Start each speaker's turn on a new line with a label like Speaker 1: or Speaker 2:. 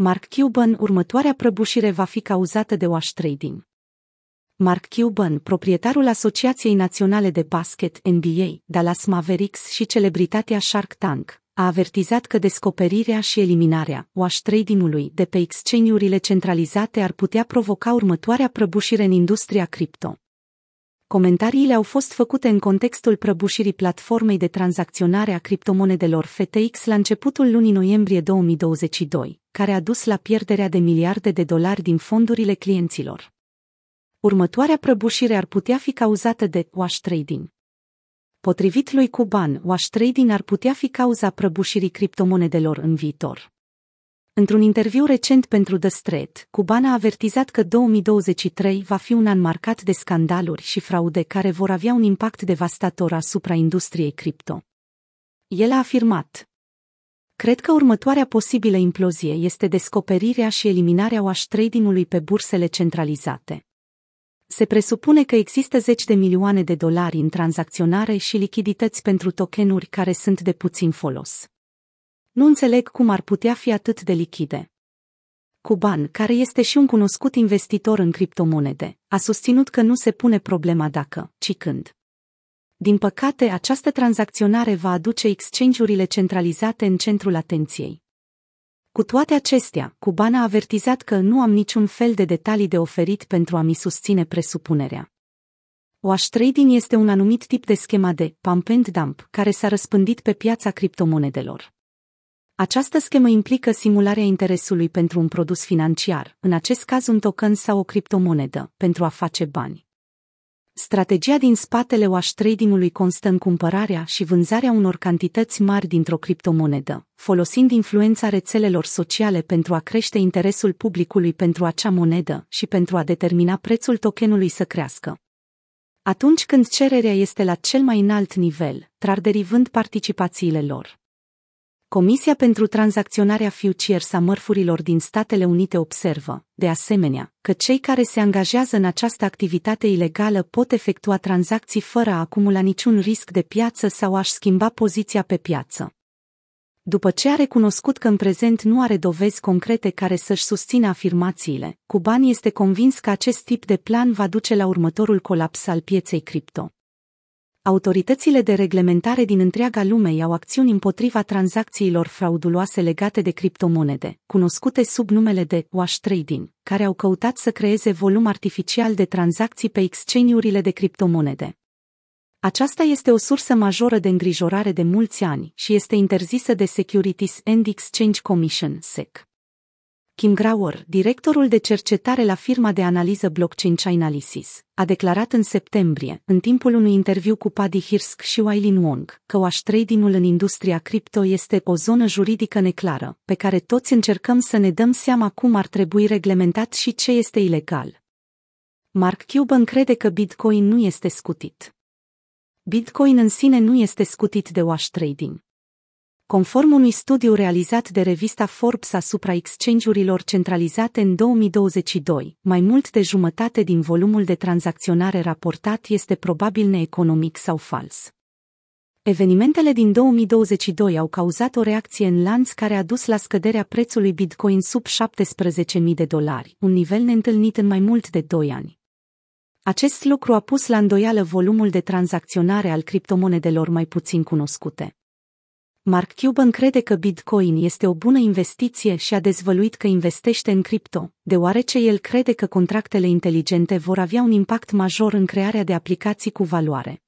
Speaker 1: Mark Cuban, următoarea prăbușire va fi cauzată de wash trading. Mark Cuban, proprietarul Asociației Naționale de Basket NBA, Dallas Mavericks și celebritatea Shark Tank, a avertizat că descoperirea și eliminarea wash trading-ului de pe exchange-urile centralizate ar putea provoca următoarea prăbușire în industria cripto. Comentariile au fost făcute în contextul prăbușirii platformei de tranzacționare a criptomonedelor FTX la începutul lunii noiembrie 2022, care a dus la pierderea de miliarde de dolari din fondurile clienților. Următoarea prăbușire ar putea fi cauzată de wash trading. Potrivit lui Cuban, wash trading ar putea fi cauza prăbușirii criptomonedelor în viitor. Într-un interviu recent pentru The Street, Cuban a avertizat că 2023 va fi un an marcat de scandaluri și fraude care vor avea un impact devastator asupra industriei cripto. El a afirmat, Cred că următoarea posibilă implozie este descoperirea și eliminarea wash trading-ului pe bursele centralizate. Se presupune că există zeci de milioane de dolari în tranzacționare și lichidități pentru tokenuri care sunt de puțin folos. Nu înțeleg cum ar putea fi atât de lichide. Cuban, care este și un cunoscut investitor în criptomonede, a susținut că nu se pune problema dacă, ci când. Din păcate, această tranzacționare va aduce exchange-urile centralizate în centrul atenției. Cu toate acestea, Cuban a avertizat că nu am niciun fel de detalii de oferit pentru a mi susține presupunerea. Wash trading este un anumit tip de schema de pump and dump care s-a răspândit pe piața criptomonedelor. Această schemă implică simularea interesului pentru un produs financiar, în acest caz un token sau o criptomonedă, pentru a face bani. Strategia din spatele wash trading-ului constă în cumpărarea și vânzarea unor cantități mari dintr-o criptomonedă, folosind influența rețelelor sociale pentru a crește interesul publicului pentru acea monedă și pentru a determina prețul tokenului să crească. Atunci când cererea este la cel mai înalt nivel, traderii vând participațiile lor. Comisia pentru tranzacționarea futures a mărfurilor din Statele Unite observă, de asemenea, că cei care se angajează în această activitate ilegală pot efectua tranzacții fără a acumula niciun risc de piață sau a-și schimba poziția pe piață. După ce a recunoscut că în prezent nu are dovezi concrete care să-și susțină afirmațiile, Cuban este convins că acest tip de plan va duce la următorul colaps al pieței cripto autoritățile de reglementare din întreaga lume iau acțiuni împotriva tranzacțiilor frauduloase legate de criptomonede, cunoscute sub numele de wash trading, care au căutat să creeze volum artificial de tranzacții pe exchange-urile de criptomonede. Aceasta este o sursă majoră de îngrijorare de mulți ani și este interzisă de Securities and Exchange Commission SEC. Kim Grauer, directorul de cercetare la firma de analiză blockchain Chainalysis, a declarat în septembrie, în timpul unui interviu cu Paddy Hirsk și Wailin Wong, că wash trading-ul în industria cripto este o zonă juridică neclară, pe care toți încercăm să ne dăm seama cum ar trebui reglementat și ce este ilegal. Mark Cuban crede că Bitcoin nu este scutit. Bitcoin în sine nu este scutit de wash trading. Conform unui studiu realizat de revista Forbes asupra exchange-urilor centralizate în 2022, mai mult de jumătate din volumul de tranzacționare raportat este probabil neeconomic sau fals. Evenimentele din 2022 au cauzat o reacție în lanț care a dus la scăderea prețului Bitcoin sub 17.000 de dolari, un nivel neîntâlnit în mai mult de 2 ani. Acest lucru a pus la îndoială volumul de tranzacționare al criptomonedelor mai puțin cunoscute. Mark Cuban crede că Bitcoin este o bună investiție și a dezvăluit că investește în cripto, deoarece el crede că contractele inteligente vor avea un impact major în crearea de aplicații cu valoare.